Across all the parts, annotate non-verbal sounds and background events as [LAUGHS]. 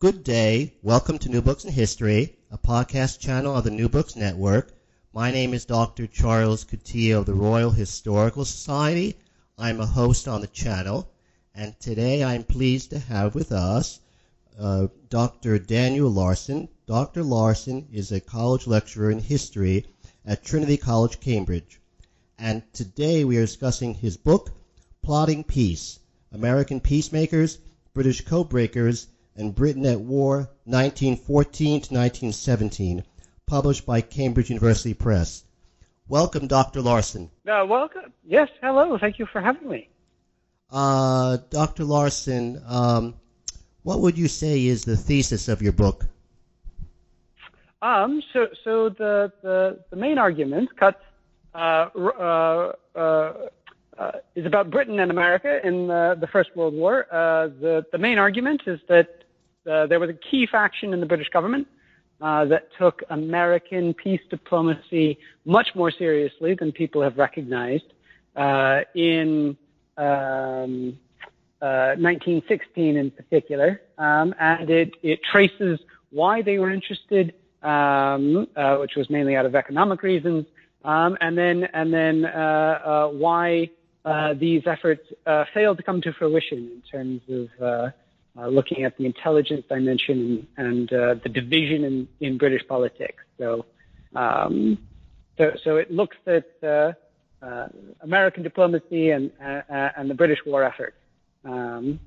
Good day. Welcome to New Books in History, a podcast channel of the New Books Network. My name is Dr. Charles Coutinho of the Royal Historical Society. I'm a host on the channel, and today I'm pleased to have with us uh, Dr. Daniel Larson. Dr. Larson is a college lecturer in history at Trinity College, Cambridge. And today we are discussing his book, Plotting Peace American Peacemakers, British Codebreakers, and Britain at War, 1914 to 1917, published by Cambridge University Press. Welcome, Dr. Larson. Uh, welcome. Yes, hello. Thank you for having me. Uh, Dr. Larson, um, what would you say is the thesis of your book? Um, so, so the, the, the main argument cuts uh, uh, uh, uh, is about Britain and America in the, the First World War. Uh, the, the main argument is that uh, there was a key faction in the British government uh, that took American peace diplomacy much more seriously than people have recognized. Uh, in um, 1916, uh, in particular, um, and it, it traces why they were interested, um, uh, which was mainly out of economic reasons, um, and then and then why these efforts failed to come to fruition in terms of uh, looking at the intelligence dimension and, and uh, the division in, in British politics. So, um, so, so it looks at uh, uh American diplomacy and, and the British war effort um,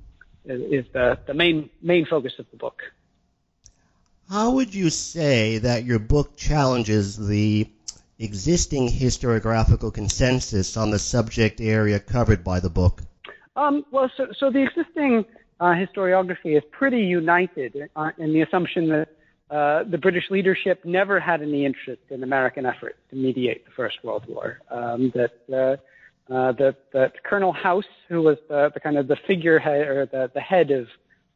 is, the, the main, main focus of the book. How would you say that your book challenges the existing historiographical consensus on the subject area covered by the book? Um, well, so, so the existing historiography is pretty united uh, in the assumption that uh, the British leadership never had any interest in American efforts to mediate the First World War. Um, that, uh, uh, that that Colonel House, who was the, the kind of the figurehead or the, the head of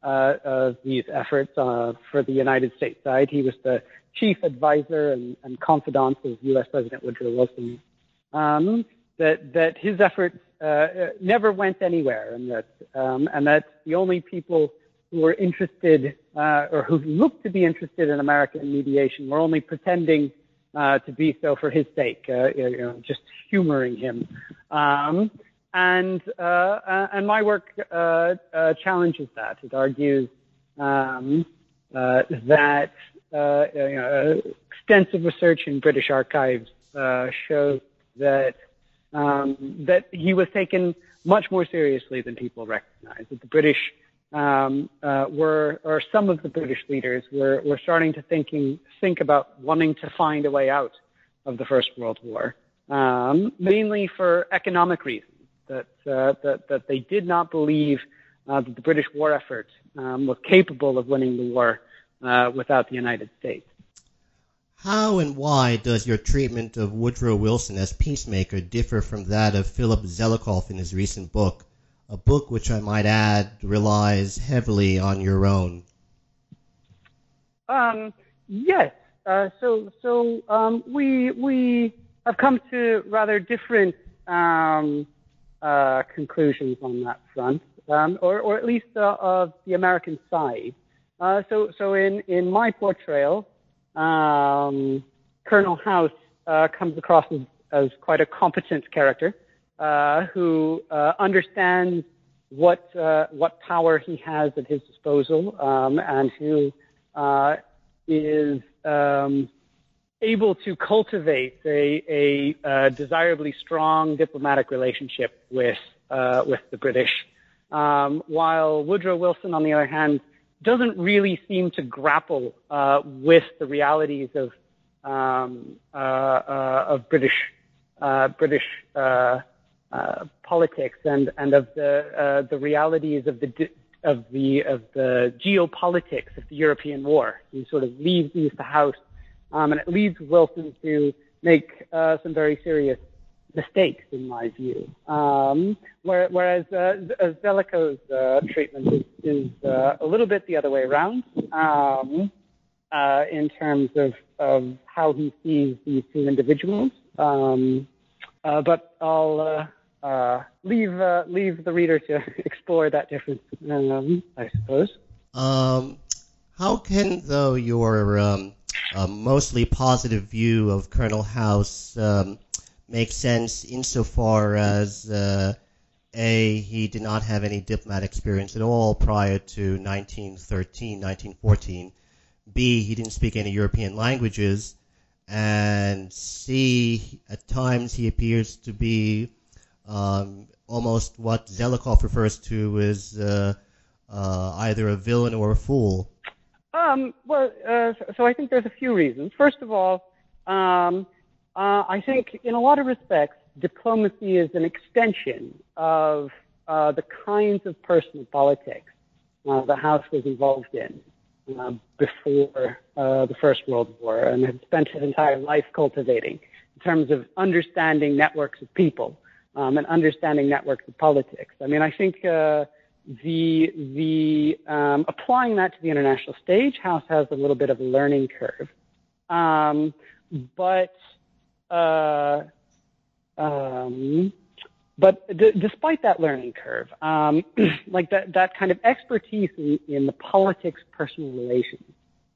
uh, of these efforts for the United States side, he was the chief advisor and, and confidant of U.S. President Woodrow Wilson. Um, that that his efforts uh, never went anywhere, and that um, and that the only people who were interested uh, or who looked to be interested in American mediation were only pretending uh, to be so for his sake, uh, you know, just humoring him. Um, and uh, uh, and my work challenges that. It argues um, that you know, extensive research in British archives shows that um, that he was taken much more seriously than people recognized. That the British um, uh, were, or some of the British leaders were, were starting to thinking, think about wanting to find a way out of the First World War, um, mainly for economic reasons. That, uh, that, that they did not believe uh, that the British war effort um, was capable of winning the war uh, without the United States. How and why does your treatment of Woodrow Wilson as peacemaker differ from that of Philip Zelikow in his recent book, a book which I might add relies heavily on your own? Um, yes. Uh, so so um, we we have come to rather different um, uh, conclusions on that front, um, or or at least uh, of the American side. Uh, so so in in my portrayal um, Colonel House uh, comes across as, as, quite a competent character uh, who uh, understands what uh, what power he has at his disposal um, and who uh, is um, able to cultivate a, a, a, desirably strong diplomatic relationship with with the British. Um, while Woodrow Wilson, on the other hand, doesn't really seem to grapple uh, with the realities of um, uh, uh, of British uh, British uh, uh, politics and and of the the realities of the of the of the geopolitics of the European war. He sort of leaves these to House, um, and it leads Wilson to make some very serious mistakes, in my view. Um, whereas uh, Zelikow's uh, treatment is, is uh, a little bit the other way around um, uh, in terms of, of how he sees these two individuals. Um, uh, but I'll uh, leave leave the reader to [LAUGHS] explore that difference, um, I suppose. Um, how can, though, your um, mostly positive view of Colonel House makes sense insofar as uh, a he did not have any diplomatic experience at all prior to 1913, 1914. B he didn't speak any European languages, and C at times he appears to be um, almost what Zelikow refers to as uh, uh, either a villain or a fool. Um, well, uh, so I think there's a few reasons. First of all, um, uh, I think in a lot of respects, diplomacy is an extension of uh, the kinds of personal politics uh, the House was involved in uh, before uh, the First World War and had spent his entire life cultivating in terms of understanding networks of people um, and understanding networks of politics. I mean, I think uh, the the um, applying that to the international stage, House has a little bit of a learning curve, um, but uh, um, but d- despite that learning curve, um, [CLEARS THROAT] like that, that kind of expertise in, in the politics personal relations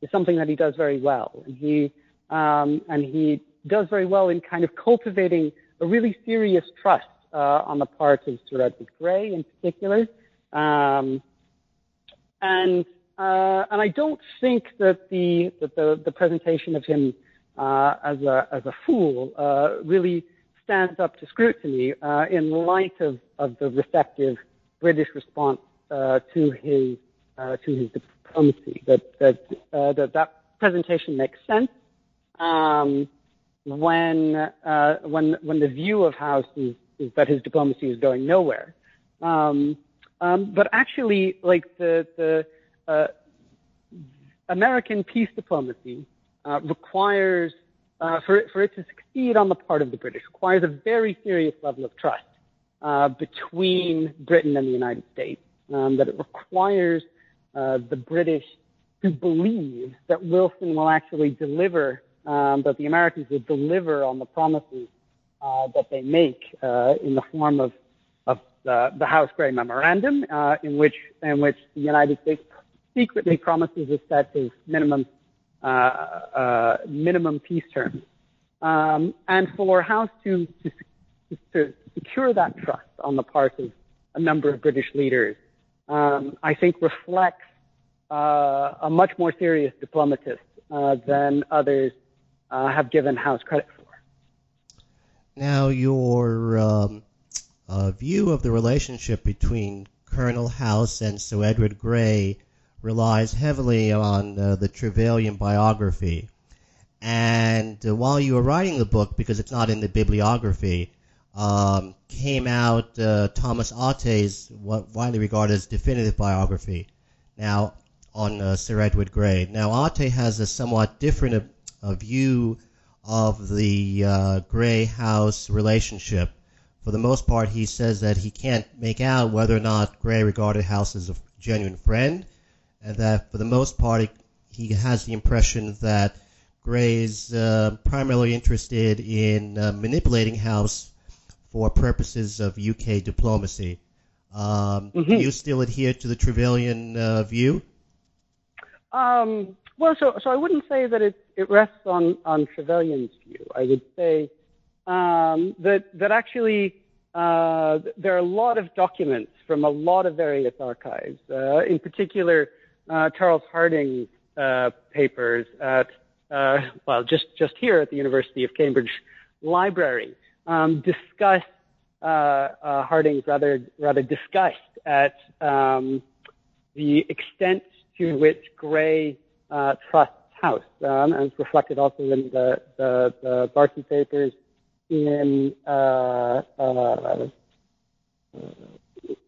is something that he does very well. And he, um, and he does very well in kind of cultivating a really serious trust uh, on the part of Sir Edward Grey in particular. Um, and, uh, and I don't think that the, that the, the presentation of him uh, as a as a fool uh, really stands up to scrutiny uh, in light of, of the receptive British response uh, to his uh, to his diplomacy. That that uh, that, that presentation makes sense um, when when when the view of House is, is that his diplomacy is going nowhere. Um, um, but actually, like the the American peace diplomacy uh, requires, uh, for, it, for it to succeed on the part of the British, requires a very serious level of trust uh, between Britain and the United States. Um, that it requires uh, the British to believe that Wilson will actually deliver, um, that the Americans will deliver on the promises uh, that they make uh, in the form of, of the, the House Grey Memorandum, in which in which the United States secretly promises a set of minimum minimum peace terms. Um, and for House to, to, to, secure that trust on the part of a number of British leaders, um, I think reflects uh, a much more serious diplomatist uh, than others uh, have given House credit for. Now, your um, uh, view of the relationship between Colonel House and Sir Edward Grey relies heavily on uh, the Trevelyan biography. And uh, while you were writing the book, because it's not in the bibliography, um, came out uh, Thomas Otte's what widely regarded as definitive biography. Now on uh, Sir Edward Grey. Now Otte has a somewhat different uh, view of the uh, Grey House relationship. For the most part, he says that he can't make out whether or not Grey regarded House as a genuine friend and that for the most part he has the impression that Grey is uh, primarily interested in uh, manipulating House for purposes of UK diplomacy. Um, mm-hmm. Do you still adhere to the Trevelyan uh, view? Um, well, so so I wouldn't say that it it rests on on Trevelyan's view. I would say um, that that actually uh, there are a lot of documents from a lot of various archives, uh, in particular uh, Charles Hardinge's uh, papers at, uh, well, just, just here at the University of Cambridge Library um, discuss uh, Hardinge's rather, rather disgust at um, the extent to which Grey uh, trusts House, um, and it's reflected also in the, the, the Barton papers in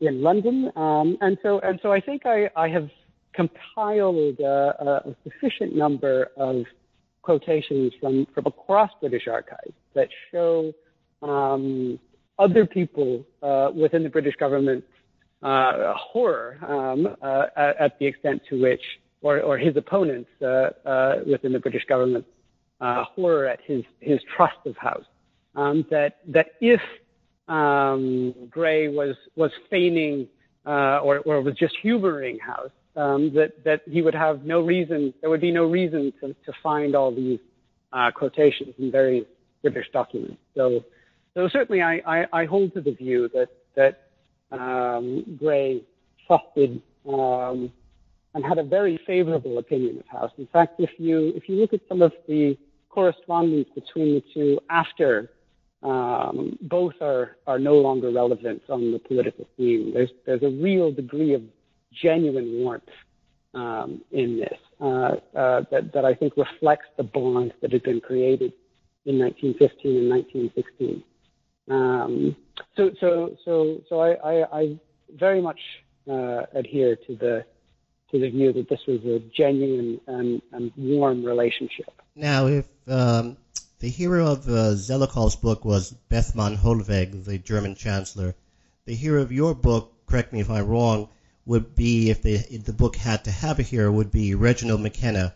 in London, um, and so and so I think I, I have compiled uh, a sufficient number of quotations from from across British archives that show um, other people uh, within the British government uh, horror um, uh, at, the extent to which, or, or his opponents uh, uh, within the British government, horror at his his trust of House. Um, that that if um, Grey was was feigning or, or was just humoring House, um, that that he would have no reason, there would be no reason to, to find all these quotations in various British documents. So so certainly, I, I, I hold to the view that that um, Grey trusted um, and had a very favorable opinion of House. In fact, if you if you look at some of the correspondence between the two after um, both are are no longer relevant on the political scene, there's there's a real degree of genuine warmth um, in this uh, uh, that that I think reflects the bond that had been created in 1915 and 1916. Um, so, so, so, so I, I, I very much uh, adhere to the to the view that this was a genuine and, and warm relationship. Now, if um, the hero of uh, book was Bethmann Hollweg, the German chancellor, the hero of your book, correct me if I'm wrong, would be if the if the book had to have a hero, would be Reginald McKenna,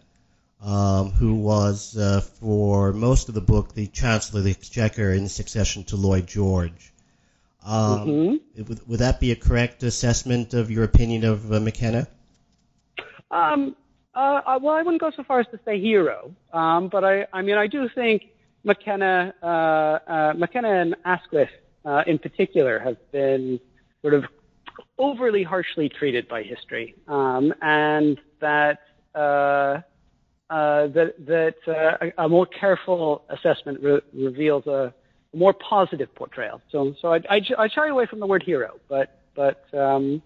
um, who was, uh, for most of the book, the Chancellor of the Exchequer in succession to Lloyd George. Um, mm-hmm. would, would, that be a correct assessment of your opinion of uh, McKenna? Um, uh, well, I wouldn't go so far as to say hero, um, but I, I mean, I do think McKenna, uh, uh, McKenna and Asquith uh, in particular have been sort of overly harshly treated by history, um, and that uh, that that uh, a, a, more careful assessment re- reveals a, more positive portrayal. So so I, I, I, shy away from the word hero, but but um,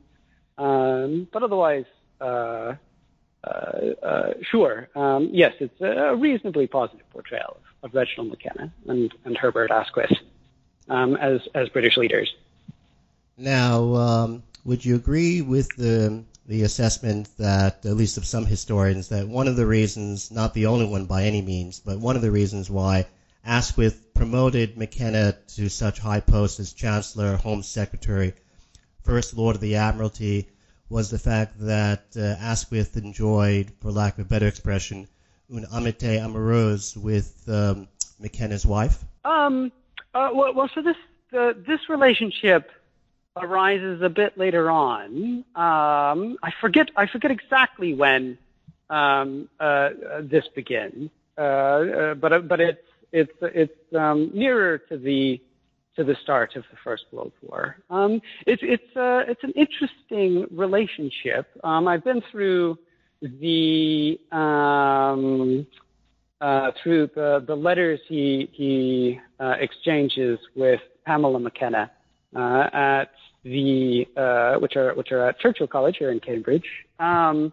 um, but otherwise. Uh, uh, uh, sure. Um, yes, it's a reasonably positive portrayal of, of Reginald McKenna and, and Herbert Asquith um, as as British leaders. Now, um, would you agree with the the assessment that, at least of some historians, that one of the reasons, not the only one by any means, but one of the reasons why Asquith promoted McKenna to such high posts as Chancellor, Home Secretary, First Lord of the Admiralty, was the fact that uh, Asquith enjoyed, for lack of a better expression, un amitié amoureuse with um, McKenna's wife? Um, uh, well, well, so this uh, this relationship arises a bit later on. Um, I forget I forget exactly when um, uh, this begins, uh, uh, but but it's it's it's um, nearer to the to the start of the First World War. Um, it's it's uh, it's an interesting relationship. Um, I've been through the um, uh, through the, the letters he he uh, exchanges with Pamela McKenna uh, at the uh, which are which are at Churchill College here in Cambridge, um,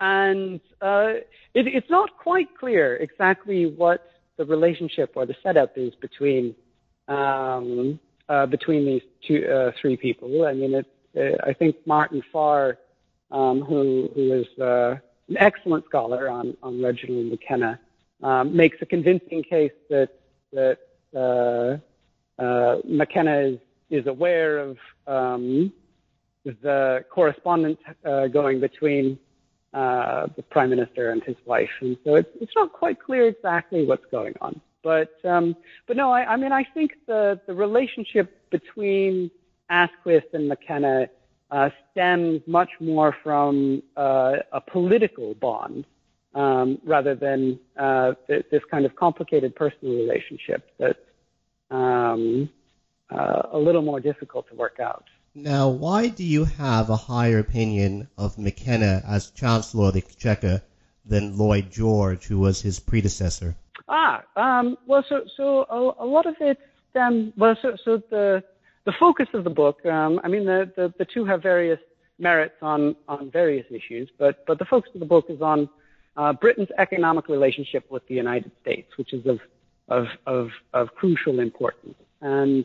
and uh, it, it's not quite clear exactly what the relationship or the setup is between um, uh, between these two uh, three people. I mean, it, uh, I think Martin Farr, um, who who is uh, an excellent scholar on on Reginald McKenna, um, makes a convincing case that that McKenna is is aware of um, the correspondence uh, going between uh, the prime minister and his wife, and so it's it's not quite clear exactly what's going on. But um, but no, I, I mean I think the the relationship between Asquith and McKenna uh, stems much more from uh, a political bond um, rather than uh, th- this kind of complicated personal relationship that um, uh, a little more difficult to work out. Now, why do you have a higher opinion of McKenna as Chancellor of the Exchequer than Lloyd George, who was his predecessor? Ah, um, well, so so a, a, lot of it stems. Well, so so the the focus of the book. Um, I mean, the, the the two have various merits on on various issues, but but the focus of the book is on uh, Britain's economic relationship with the United States, which is of of of, of crucial importance. And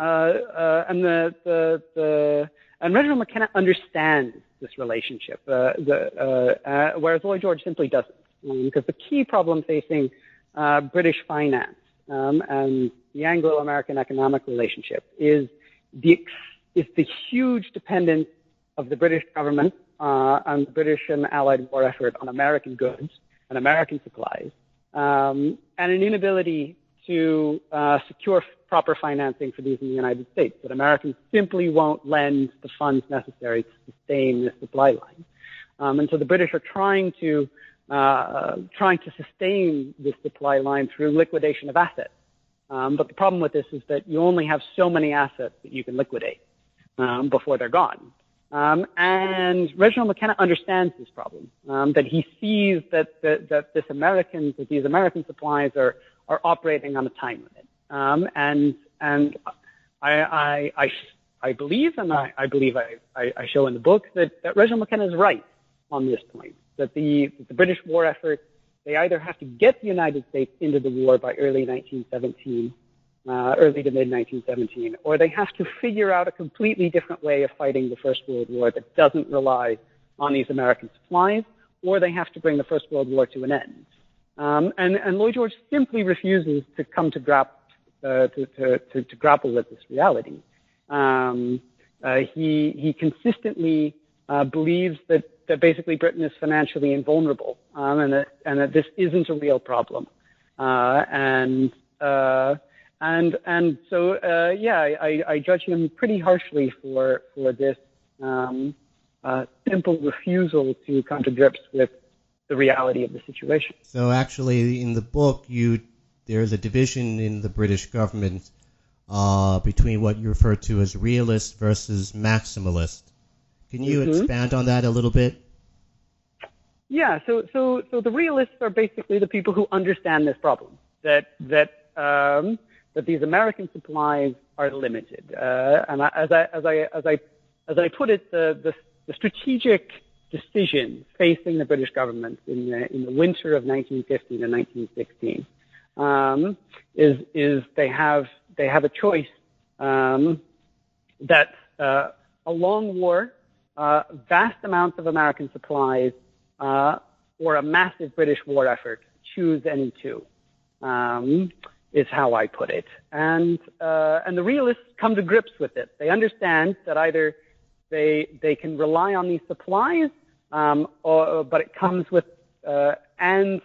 and the, the, the, and Reginald McKenna understands this relationship, uh, the, uh, uh, whereas Lloyd George simply doesn't. Um, because the key problem facing uh, British finance um, and the Anglo-American economic relationship is the is the huge dependence of the British government uh, and the British and Allied war effort on American goods and American supplies, um, and an inability to uh, secure proper financing for these in the United States. That Americans simply won't lend the funds necessary to sustain this supply line. Um, and so the British are trying to uh, trying to sustain this supply line through liquidation of assets. Um, but the problem with this is that you only have so many assets that you can liquidate um, before they're gone. Um, and Reginald McKenna understands this problem. Um, that he sees that, that, that this American that these American supplies are are operating on a time limit. Um, and and I, I, I, I believe, and I, I believe I, I, I show in the book that, that Reginald McKenna is right on this point. That the, the British war effort, they either have to get the United States into the war by early 1917, uh, early to mid 1917, or they have to figure out a completely different way of fighting the First World War that doesn't rely on these American supplies, or they have to bring the First World War to an end. Um, and, and Lloyd George simply refuses to come to, grap, uh, to, to, to, to, grapple with this reality. Um, uh, he, he consistently uh, believes that, that basically Britain is financially invulnerable um, and, that, and that this isn't a real problem. Uh, and, uh, and, and so, uh, yeah, I, I judge him pretty harshly for, for this um, simple refusal to come to grips with the reality of the situation. So actually, in the book, you there's a division in the British government uh, between what you refer to as realist versus maximalist. Can you mm-hmm. expand on that a little bit? Yeah, so so so the realists are basically the people who understand this problem that that um, that these American supplies are limited, uh, and as I as I as I as I put it, the the, the strategic decision facing the British government in the, in the winter of 1915 and 1916 um, is, is they, have, they have a choice um, that uh, a long war, uh, vast amounts of American supplies, uh, or a massive British war effort. Choose any two. Um, is how I put it. And uh, and the realists come to grips with it. They understand that either they they can rely on these supplies um, or, but it comes with uh, and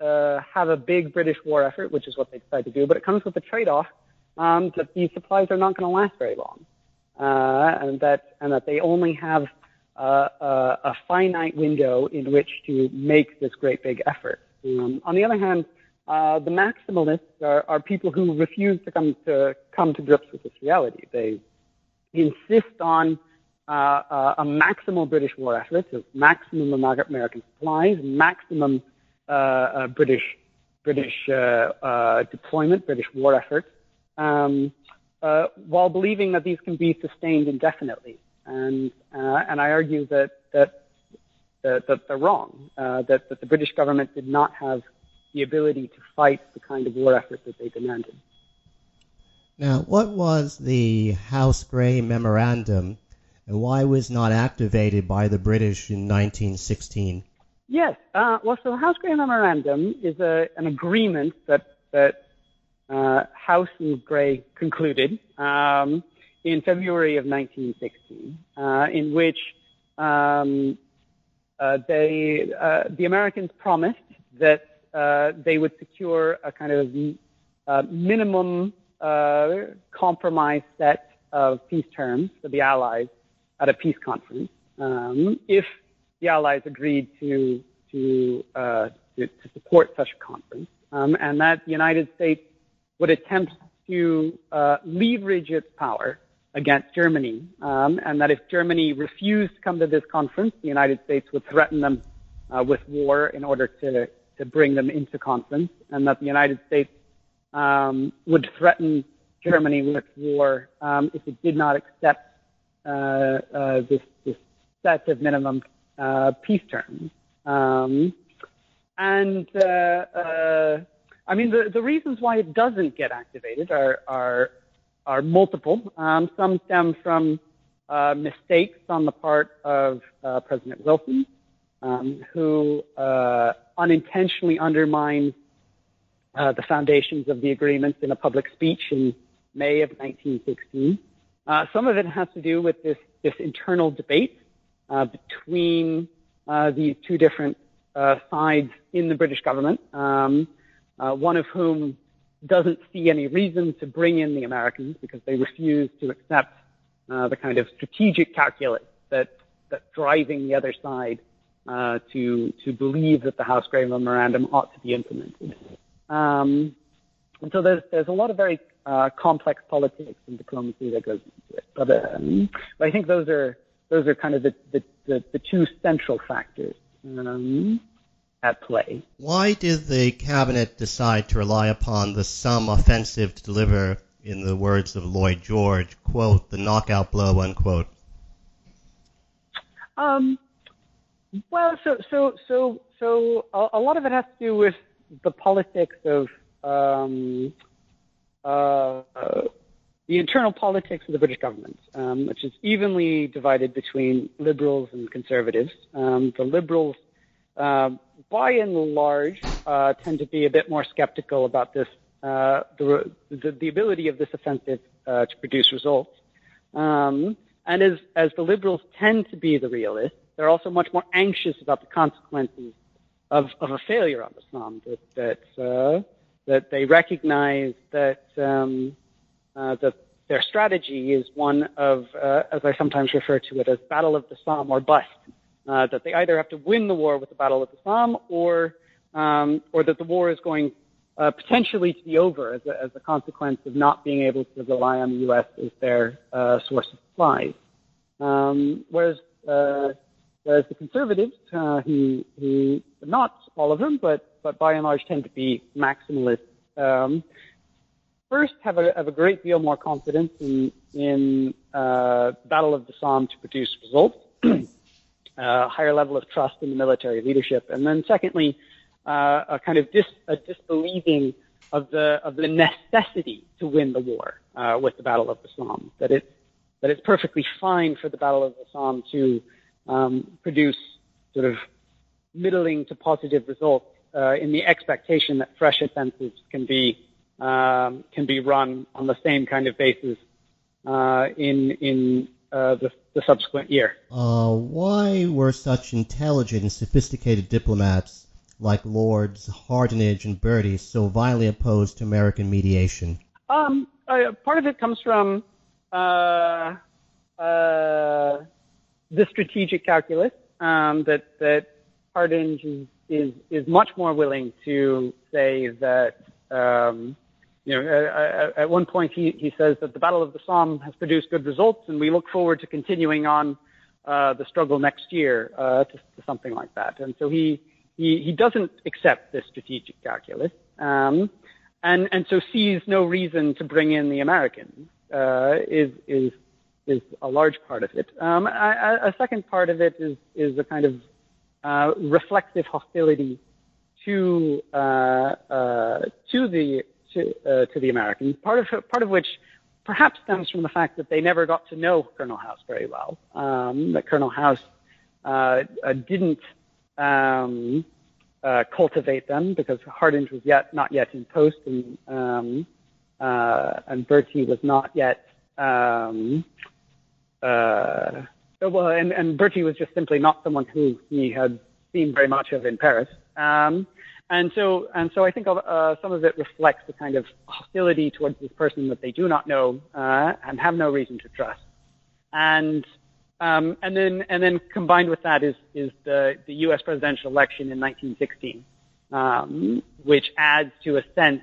uh, have a big British war effort, which is what they decide to do. But it comes with the trade-off um, that these supplies are not going to last very long, uh, and that and that they only have uh, a, a, finite window in which to make this great big effort. Um, on the other hand, uh, the maximalists are, are, people who refuse to come to come to grips with this reality. They insist on uh, uh, a maximal British war effort, so maximum American supplies, maximum uh, uh British British uh, deployment, British war effort, um, while believing that these can be sustained indefinitely. And and I argue that that that, that they're wrong. that that the British government did not have the ability to fight the kind of war effort that they demanded. Now, what was the House Grey Memorandum and why was not activated by the British in 1916? Yes, uh, well, so the House Grey Memorandum is a, an agreement that that uh, House and Grey concluded um, in February of 1916, uh, in which um, uh, they uh, the Americans promised that uh, they would secure a kind of minimum compromise set of peace terms for the Allies at a peace conference um, if the Allies agreed to to, uh, to, to support such a conference, um, and that the United States would attempt to uh, leverage its power against Germany, um, and that if Germany refused to come to this conference, the United States would threaten them uh, with war in order to to bring them into conference, and that the United States um, would threaten Germany with war um, if it did not accept this, this set of minimum uh, peace terms. Um, and I mean, the, the reasons why it doesn't get activated are, are, are multiple. Um, some stem from uh, mistakes on the part of uh, President Wilson, um, who uh, unintentionally undermined uh, the foundations of the agreements in a public speech in May of 1916. Uh, some of it has to do with this, this internal debate uh, between these two different sides in the British government, um, one of whom doesn't see any reason to bring in the Americans because they refuse to accept uh, the kind of strategic calculus that that's driving the other side uh, to to believe that the House-Grey memorandum ought to be implemented. Um, and so there's there's a lot of very uh, complex politics and diplomacy that goes into it. But, um, but I think those are those are kind of the the, the, the two central factors. Um, at play. Why did the cabinet decide to rely upon the Somme offensive to deliver, in the words of Lloyd George, quote, the knockout blow, unquote? Um, well, so so so so a, a, lot of it has to do with the politics of um, uh, the internal politics of the British government, um, which is evenly divided between liberals and conservatives. Um, the liberals uh, by and large, uh, tend to be a bit more skeptical about this, uh, the, the, the, ability of this offensive uh, to produce results. Um, and as, as the liberals tend to be the realists, they're also much more anxious about the consequences of, of a failure on Somme, that, that, uh, that they recognize that, um, uh, that their strategy is one of, as I sometimes refer to it, as battle of the Somme or bust uh, that they either have to win the war with the Battle of the Somme or um, or that the war is going uh, potentially to be over as a, as a consequence of not being able to rely on the U.S. as their uh, source of supplies. Um, whereas uh, whereas the conservatives, uh, who who not all of them, but but by and large tend to be maximalists. Um, first, have a, have a great deal more confidence in in uh, Battle of the Somme to produce results. [CLEARS THROAT] uh, higher level of trust in the military leadership, and then secondly, uh, a kind of dis, a disbelieving of the of the necessity to win the war uh, with the Battle of the Somme. That it that it's perfectly fine for the Battle of the Somme to um, produce sort of middling to positive results uh, in the expectation that fresh offensives can be um, can be run on the same kind of basis uh, in in uh, the, the, subsequent year. Uh, why were such intelligent and sophisticated diplomats like Lords Hardinge and Bertie so violently opposed to American mediation? Um, uh, part of it comes from uh, uh, the strategic calculus um, that that Hardinge is, is is much more willing to say that um, you know, at one point he, he says that the Battle of the Somme has produced good results, and we look forward to continuing on uh, the struggle next year uh, to, to, something like that. And so he he, he doesn't accept this strategic calculus, um, and and so sees no reason to bring in the Americans. Uh, is is is a large part of it. Um, second part of it is is a kind of uh, reflexive hostility to uh, uh, to the to, uh, to the Americans, part of, part of which perhaps stems from the fact that they never got to know Colonel House very well, um, that Colonel House uh, uh, didn't um, cultivate them because Hardinge was yet not yet in post and um, and Bertie was not yet um, uh, well and, and Bertie was just simply not someone who he had seen very much of in Paris. Um, and so, and so I think uh, some of it reflects the kind of hostility towards this person that they do not know uh, and have no reason to trust. And um, and then and then combined with that is is the the U.S. presidential election in 1916, um, which adds to a sense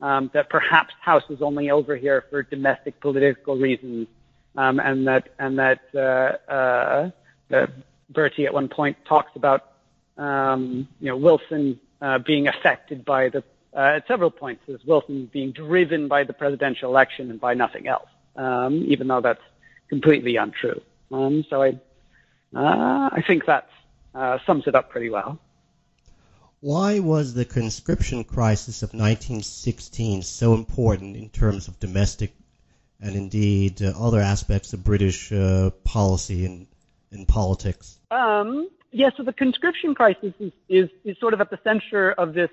um, that perhaps House is only over here for domestic political reasons, um, and that and that uh, uh, Bertie at one point talks about um, you know Wilson uh, being affected by the uh, at several points as Wilson being driven by the presidential election and by nothing else, um, even though that's completely untrue. Um, so I, uh, I think that uh, sums it up pretty well. Why was the conscription crisis of 1916 so important in terms of domestic and indeed uh, other aspects of British uh, policy and, and politics? Um, yeah, so the conscription crisis is, is, is sort of at the center of this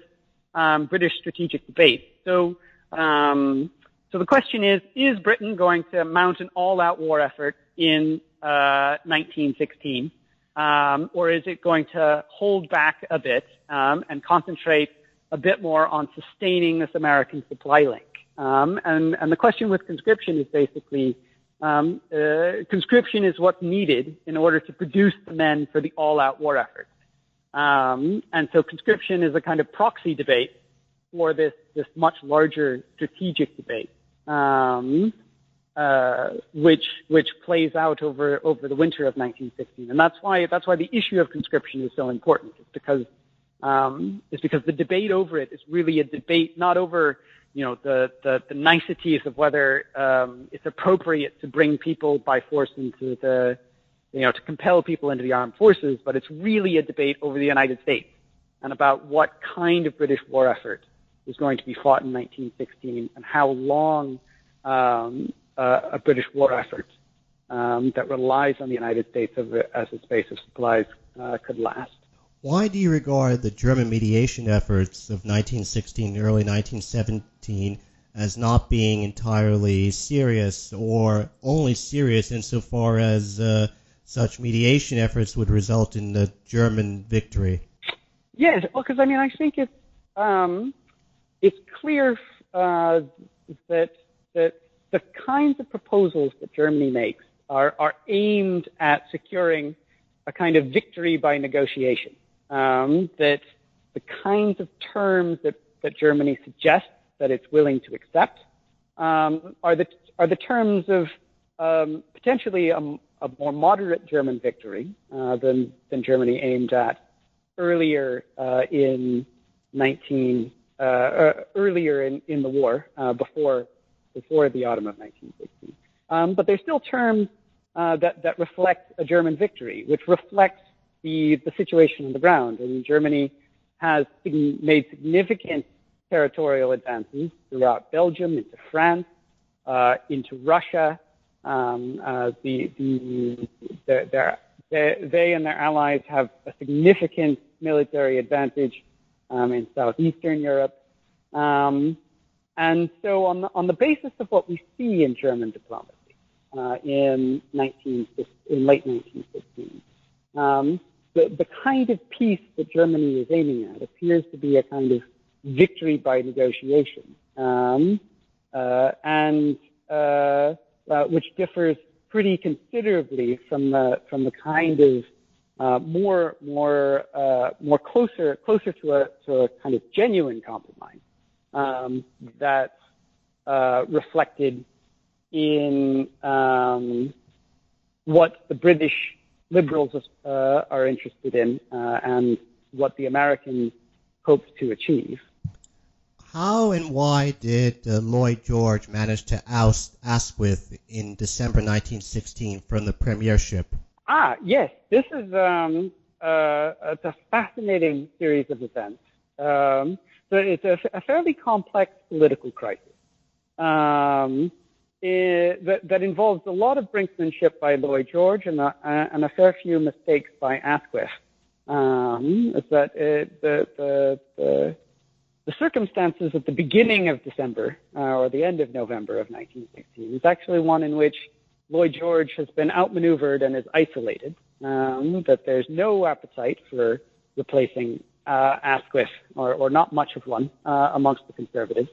um, British strategic debate. So, um, so the question is, is Britain going to mount an all-out war effort in uh, 1916, um, or is it going to hold back a bit um, and concentrate a bit more on sustaining this American supply link? Um, and, and the question with conscription is basically, um, uh, conscription is what's needed in order to produce the men for the all-out war effort. Um, and so conscription is a kind of proxy debate for this, this much larger strategic debate, um, uh, which, which plays out over, over the winter of 1916. And that's why, that's why the issue of conscription is so important. It's because, um, it's because the debate over it is really a debate not over, you know, the, the, the niceties of whether, um, it's appropriate to bring people by force into the, you know, to compel people into the armed forces, but it's really a debate over the United States and about what kind of British war effort is going to be fought in 1916 and how long um, uh, a British war effort um, that relies on the United States as its base of supplies uh, could last. Why do you regard the German mediation efforts of 1916 early 1917 as not being entirely serious or only serious insofar as uh, such mediation efforts would result in the German victory? Yes, well, because I mean, I think it's um, it's clear uh, that that the kinds of proposals that Germany makes are are aimed at securing a kind of victory by negotiation. Um, that the kinds of terms that, that Germany suggests that it's willing to accept um, are the are the terms of um, potentially a, a, more moderate German victory uh, than than Germany aimed at earlier uh, in 19 uh, uh, earlier in, in the war uh, before before the autumn of 1916. Um, but they're still terms uh, that that reflect a German victory, which reflects the the situation on the ground. And Germany has made significant territorial advances throughout Belgium, into France, uh, into Russia. Um, uh, the, the, the, they, they and their allies have a significant military advantage um, in southeastern Europe. Um, and so, on the, on the basis of what we see in German diplomacy uh, in, 19, in late 1915, um, the, the kind of peace that Germany is aiming at appears to be a kind of victory by negotiation, um, uh, and uh, uh, which differs pretty considerably from the from the kind of uh, more more uh, more closer closer to a to a kind of genuine compromise um, that uh, reflected in um, what the British liberals uh, are interested in uh, and what the Americans hoped to achieve. How and why did uh, Lloyd George manage to oust Asquith in December 1916 from the premiership? Ah, yes. This is um, uh, it's a fascinating series of events. Um, so it's a, a, fairly complex political crisis um, it, that, that, involves a lot of brinksmanship by Lloyd George and a, and a fair few mistakes by Asquith. Um, is that it, the, the, the, the, circumstances at the beginning of December uh, or the end of November of 1916 is actually one in which Lloyd George has been outmaneuvered and is isolated, um, that there's no appetite for replacing uh, Asquith, or, or, not much of one, uh, amongst the conservatives,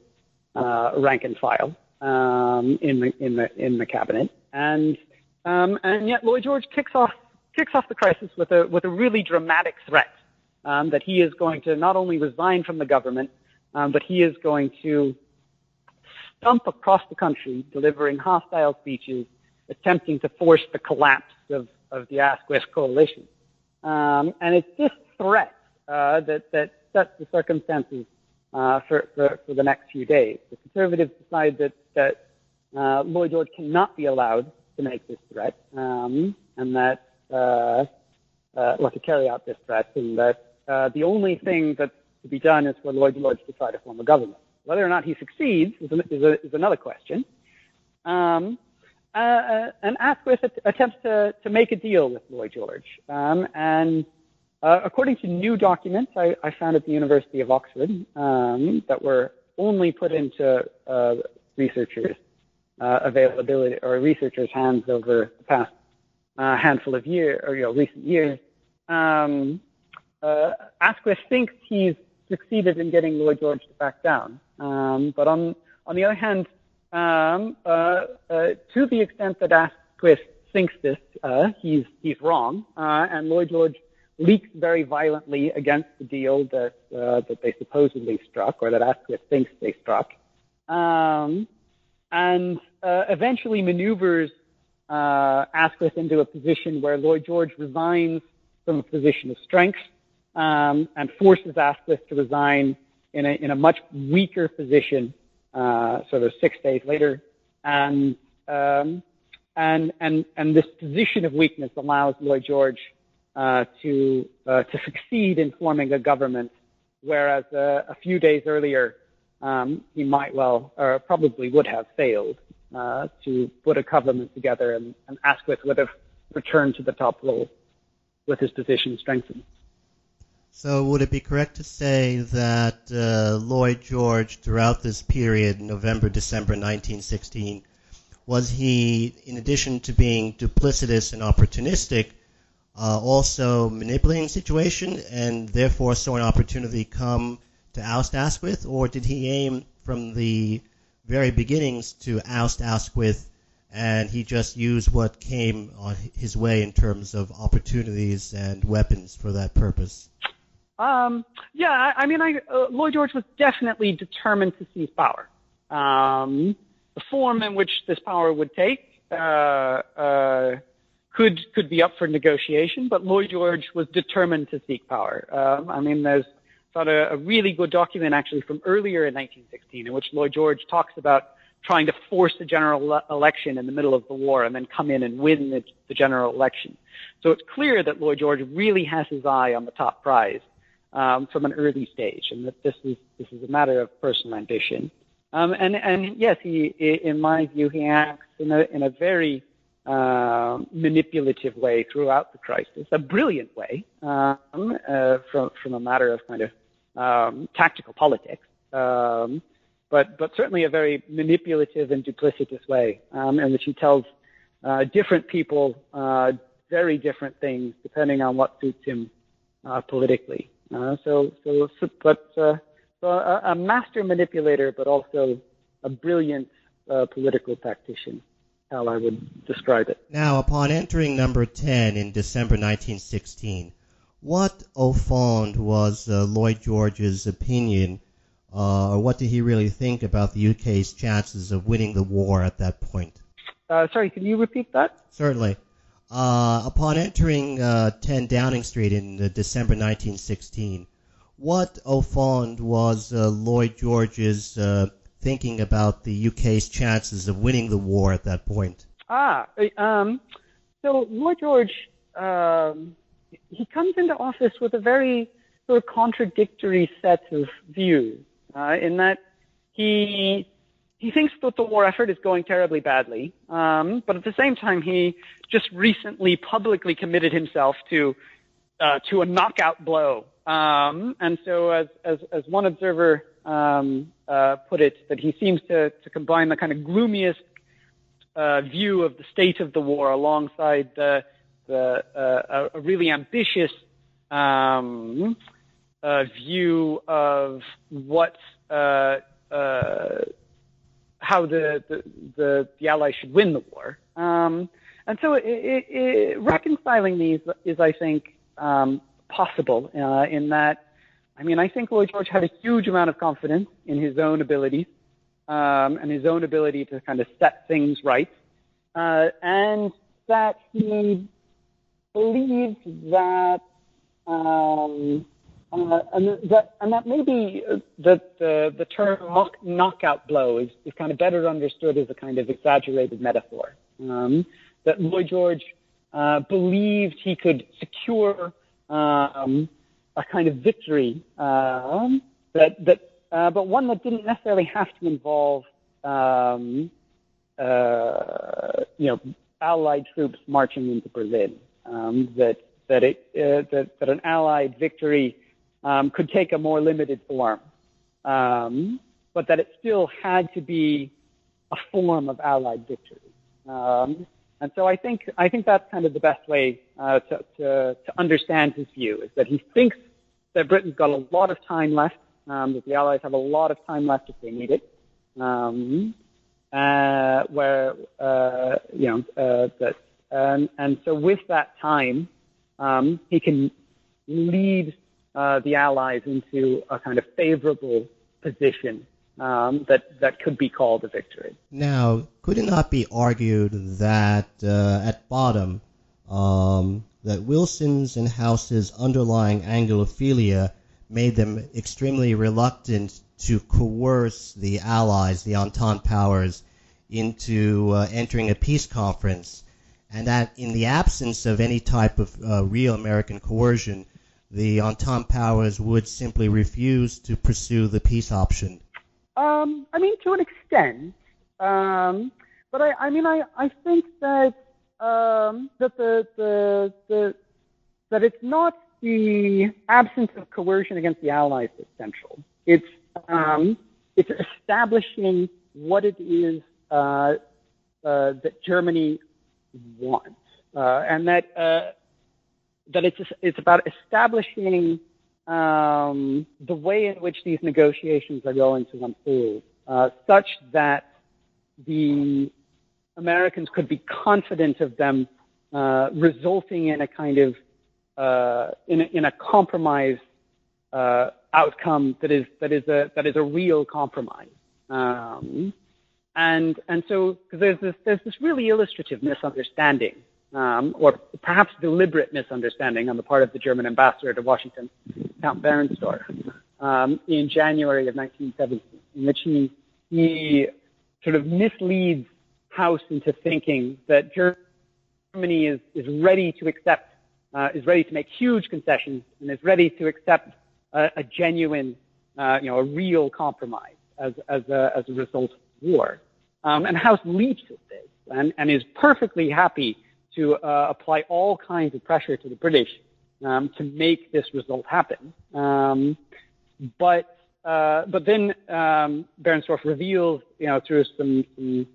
uh, rank and file um, in the in the in the cabinet, and um, and yet Lloyd George kicks off kicks off the crisis with a with a really dramatic threat um, that he is going to not only resign from the government, um, but he is going to stump across the country, delivering hostile speeches attempting to force the collapse of, of the Asquith coalition. Um, and it's this threat uh, that, that sets the circumstances uh, for, for, for, the next few days. The conservatives decide that, that uh, Lloyd George cannot be allowed to make this threat, um, and that, uh, uh, well, to carry out this threat, and that uh, the only thing that's to be done is for Lloyd George to try to form a government. Whether or not he succeeds is, is, a, is another question. Um, uh, uh and Asquith attempts to, to make a deal with Lloyd George. Um, and uh, according to new documents I, I, found at the University of Oxford um, that were only put into uh, researchers' uh, availability or researchers' hands over the past uh, handful of years or you know recent years, um, Asquith thinks he's succeeded in getting Lloyd George to back down. Um, but on on the other hand, um, uh, uh, to the extent that Asquith thinks this, uh, he's he's wrong, uh, and Lloyd George leaks very violently against the deal that uh, that they supposedly struck, or that Asquith thinks they struck, um, and uh, eventually maneuvers Asquith into a position where Lloyd George resigns from a position of strength um, and forces Asquith to resign in a, in a much weaker position, uh, sort of six days later. And, um, and, and, and this position of weakness allows Lloyd George uh, to, uh, to succeed in forming a government, whereas uh, a few days earlier, um, he might well, or probably would have failed uh, to put a government together, and, and Asquith would have returned to the top role with his position strengthened. So would it be correct to say that uh, Lloyd George, throughout this period, November, December 1916, was he, in addition to being duplicitous and opportunistic, uh, also manipulating the situation and therefore saw an opportunity come to oust Asquith, or did he aim from the very beginnings to oust Asquith and he just used what came on his way in terms of opportunities and weapons for that purpose? Um, yeah, I, I mean, I, uh, Lloyd George was definitely determined to seize power. Um, the form in which this power would take uh, uh, could could be up for negotiation, but Lloyd George was determined to seek power. Um, I mean, there's a, a really good document actually from earlier in 1916 in which Lloyd George talks about trying to force a general election in the middle of the war and then come in and win the, the general election. So it's clear that Lloyd George really has his eye on the top prize um, from an early stage, and that this is this is a matter of personal ambition. Um, and and yes, he, in my view, he acts in a in a very uh, manipulative way throughout the crisis, a brilliant way um, uh, from from a matter of kind of um, tactical politics, um, but but certainly a very manipulative and duplicitous way um, in which he tells uh, different people uh, very different things depending on what suits him uh, politically. Uh, so, so, but so a, a, master manipulator, but also a brilliant political tactician. How I would describe it. Now, upon entering number 10 in December 1916, what au fond was uh, Lloyd George's opinion, uh, or what did he really think about the UK's chances of winning the war at that point? Uh, sorry, can you repeat that? Certainly. Uh, upon entering uh, 10 Downing Street in uh, December 1916, what au fond was uh, Lloyd George's uh, thinking about the UK's chances of winning the war at that point? Ah, um, so Lloyd George, um, he comes into office with a very sort of contradictory set of views, uh, in that he he thinks that the war effort is going terribly badly, um, but at the same time, he just recently publicly committed himself to uh, to a knockout blow. Um, and so, as as, as one observer um, uh, put it, that he seems to to combine the kind of gloomiest uh, view of the state of the war alongside the the uh, a really ambitious um, uh, view of what uh, how the, the, the, the, Allies should win the war. Um, and so it, it, it, reconciling these is, I think, um, possible uh, in that, I mean, I think Lloyd George had a huge amount of confidence in his own abilities um, and his own ability to kind of set things right. Uh, and that he believed that um, uh, and that and that maybe that the the term knock, knockout blow is, is kind of better understood as a kind of exaggerated metaphor. Um, that Lloyd George uh, believed he could secure um, a kind of victory um, that that uh, but one that didn't necessarily have to involve um, uh, you know, Allied troops marching into Berlin. Um, that that it uh, that that an Allied victory um, could take a more limited form, um, but that it still had to be a form of Allied victory. Um, and so I think I think that's kind of the best way uh, to, to, to understand his view is that he thinks that Britain's got a lot of time left, um, that the Allies have a lot of time left if they need it, um, uh, where uh, you know uh, that and and so with that time um, he can lead uh, the Allies into a kind of favorable position um, that that could be called a victory. Now, could it not be argued that uh, at bottom um, that Wilson's and House's underlying Anglophilia made them extremely reluctant to coerce the Allies, the Entente powers, into uh, entering a peace conference, and that in the absence of any type of uh, real American coercion, the Entente powers would simply refuse to pursue the peace option. Um, I mean, to an extent, um, but I, I mean, I, I think that um, that the, the the that it's not the absence of coercion against the Allies that's central. It's um, it's establishing what it is uh, uh, that Germany wants, uh, and that uh, that it's it's about establishing um, the way in which these negotiations are going to unfold, uh, such that the Americans could be confident of them uh, resulting in a kind of uh, in, a, in a compromise uh, outcome that is that is a that is a real compromise. Um, and and so because there's this there's this really illustrative misunderstanding um, or perhaps deliberate misunderstanding on the part of the German ambassador to Washington, Count Bernstorff, um, in January of 1970, in which he, he sort of misleads House into thinking that Germany is, is ready to accept, uh, is ready to make huge concessions and is ready to accept a, a genuine, uh, you know, a real compromise as, as, a, as a result of war. Um, and House leaps at this and, and is perfectly happy to uh, apply all kinds of pressure to the British um, to make this result happen. Um, but uh, but then um, Bernstorff reveals, you know, through some, some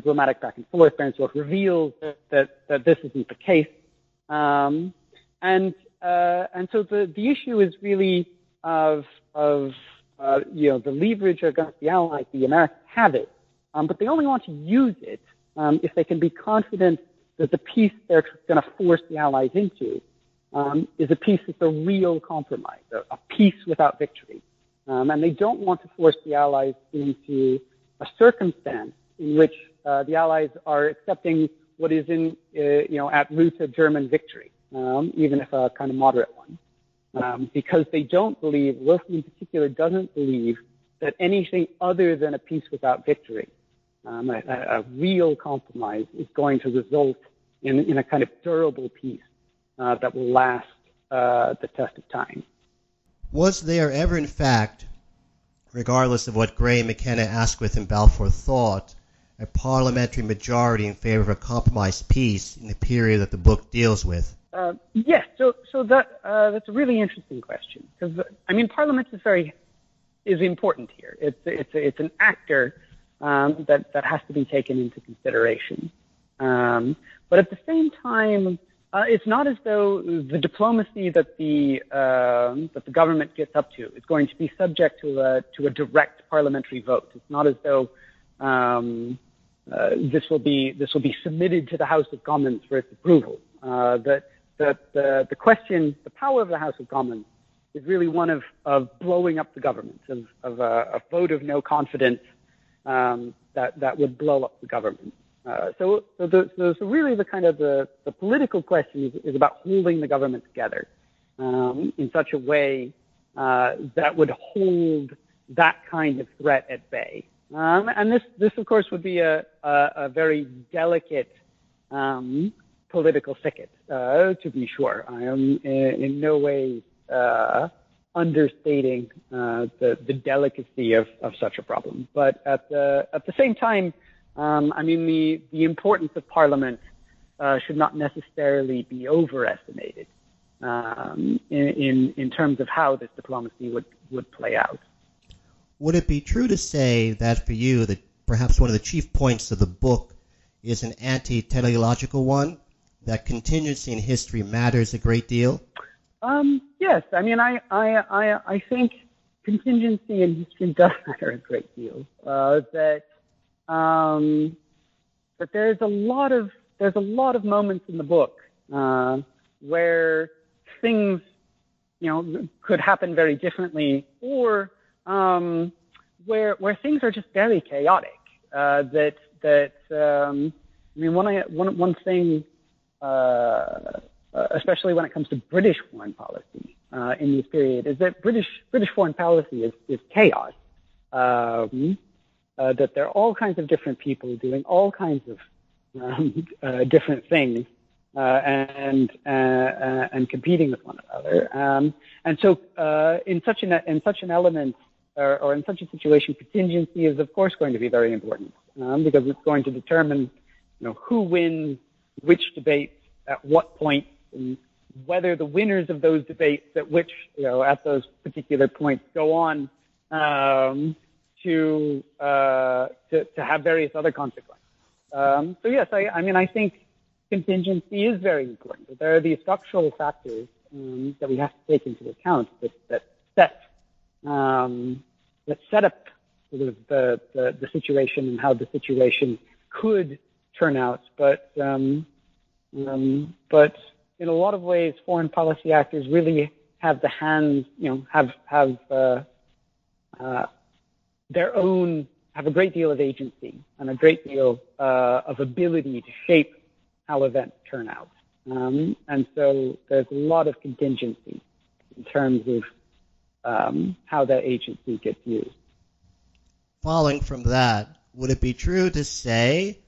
diplomatic back and forth, Bernstorff reveals that, that this isn't the case. Um, and uh, and so the, the issue is really of of uh, you know the leverage against the Allies. The Americans have it, um, but they only want to use it um, if they can be confident that the peace they're going to force the Allies into um, is a peace that's a real compromise, a, a peace without victory. Um, and they don't want to force the Allies into a circumstance in which uh, the Allies are accepting what is in, uh, you know, at root a German victory, um, even if a kind of moderate one, um, because they don't believe, Wilson in particular doesn't believe that anything other than a peace without victory, um, a, a, real compromise, is going to result in, in a kind of durable peace uh, that will last uh, the test of time. Was there ever, in fact, regardless of what Grey, McKenna, Asquith, and Balfour thought, a parliamentary majority in favor of a compromised peace in the period that the book deals with? Uh, yes, so so that uh, that's a really interesting question because I mean Parliament is very is important here. It's it's it's an actor um, that that has to be taken into consideration. Um, but at the same time, uh, it's not as though the diplomacy that the uh, that the government gets up to is going to be subject to a to a direct parliamentary vote. It's not as though um, uh, this will be this will be submitted to the House of Commons for its approval. Uh, that that the, the question, the power of the House of Commons, is really one of of blowing up the government, of, of a, a vote of no confidence um, that that would blow up the government. Uh, so, so, the, so, really, the kind of the, the political question is, is about holding the government together um, in such a way uh, that would hold that kind of threat at bay. Um, and this, this, of course, would be a, a, a very delicate um, political thicket, uh, to be sure. I am in, in no way uh, understating uh, the, the delicacy of, of such a problem. But at the, at the same time, Um, I mean, the, the importance of Parliament uh, should not necessarily be overestimated um, in, in, in terms of how this diplomacy would, would play out. Would it be true to say that for you, that perhaps one of the chief points of the book is an anti-teleological one, that contingency in history matters a great deal? Um, yes, I mean, I, I, I, I think contingency in history [LAUGHS] does matter a great deal. Uh, that um, that there's a lot of there's a lot of moments in the book uh, where things, you know, could happen very differently, or um, where where things are just very chaotic. Uh, that that um, I mean, one one one thing, uh, uh, especially when it comes to British foreign policy uh, in this period, is that British British foreign policy is is chaos. Um, uh, that there are all kinds of different people doing all kinds of um, [LAUGHS] uh, different things and and competing with one another. Um, and so, in such an in such an element or, or, in such a situation, contingency is of course going to be very important um, because it's going to determine, you know, who wins which debates at what point, and whether the winners of those debates at which, you know, at those particular points go on um, to, uh, to, to have various other consequences. Um, so yes, I, I mean, I think contingency is very important. There are these structural factors um, that we have to take into account that, that set um, that set up sort of the, the, the, situation and how the situation could turn out. But um, um, but in a lot of ways, foreign policy actors really have the hands, you know, have have uh, uh, their own have a great deal of agency and a great deal uh, of ability to shape how events turn out. Um, and so there's a lot of contingency in terms of um, how that agency gets used. Following from that, would it be true to say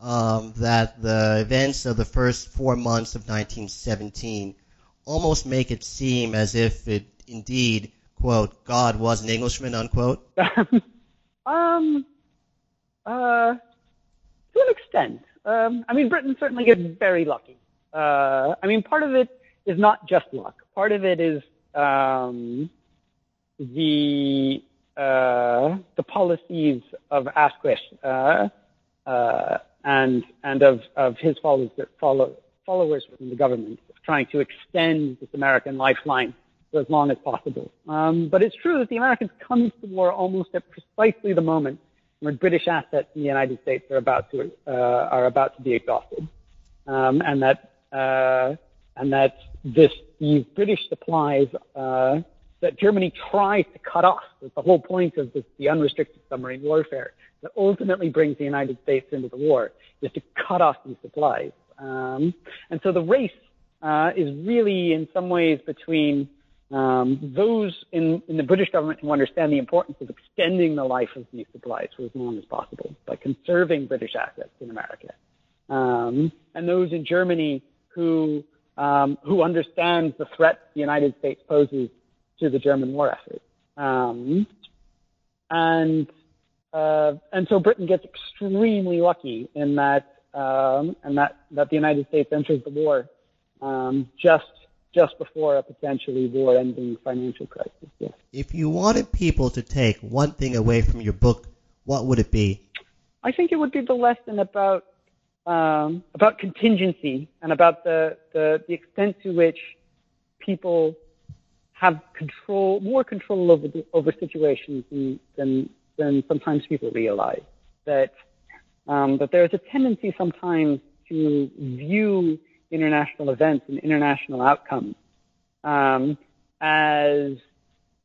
um, that the events of the first four months of 1917 almost make it seem as if it indeed, quote, God was an Englishman, unquote? [LAUGHS] Um, uh, to an extent. Um, I mean, Britain certainly gets very lucky. Uh, I mean, part of it is not just luck. Part of it is um, the uh, the policies of Asquith uh, uh, and and of, of his followers follow, followers within the government, trying to extend this American lifeline for as long as possible. Um, but it's true that the Americans come into the war almost at precisely the moment when British assets in the United States are about to uh, are about to be exhausted, um, and that uh, and that this these British supplies uh, that Germany tries to cut off. That's the whole point of this, the unrestricted submarine warfare that ultimately brings the United States into the war is to cut off these supplies. Um, and so the race uh, is really, in some ways, between um, those in, in the British government who understand the importance of extending the life of these supplies for as long as possible by conserving British assets in America, um, and those in Germany who um, who understand the threat the United States poses to the German war effort, um, and uh, and so Britain gets extremely lucky in that um, and that that the United States enters the war um, just just before a potentially war-ending financial crisis. Yes. If you wanted people to take one thing away from your book, what would it be? I think it would be the lesson about um, about contingency and about the, the, the extent to which people have control, more control over the, over situations than, than than sometimes people realize. That um, that there's a tendency sometimes to view international events and international outcomes um, as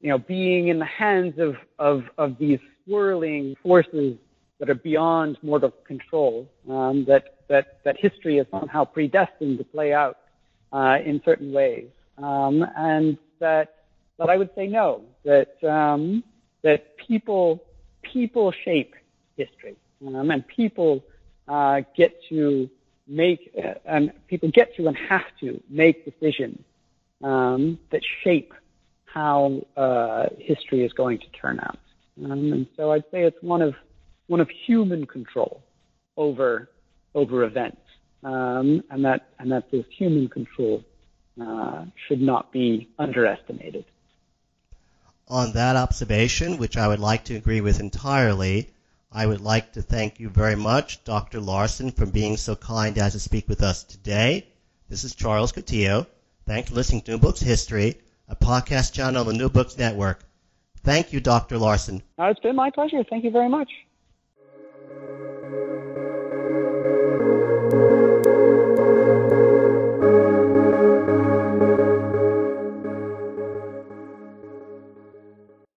you know being in the hands of, of, of these swirling forces that are beyond mortal control um, that, that, that history is somehow predestined to play out uh, in certain ways um, and that that I would say no that um, that people people shape history um, and people uh, get to make, uh, and people get to and have to make decisions um, that shape how uh, history is going to turn out. Um, and so I'd say it's one of one of human control over over events, um, and that and that this human control uh, should not be underestimated. On that observation, which I would like to agree with entirely, I would like to thank you very much, Dr. Larson, for being so kind as to speak with us today. This is Charles Coutinho. Thanks for listening to New Books History, a podcast channel on the New Books Network. Thank you, Dr. Larson. Uh, it's been my pleasure. Thank you very much.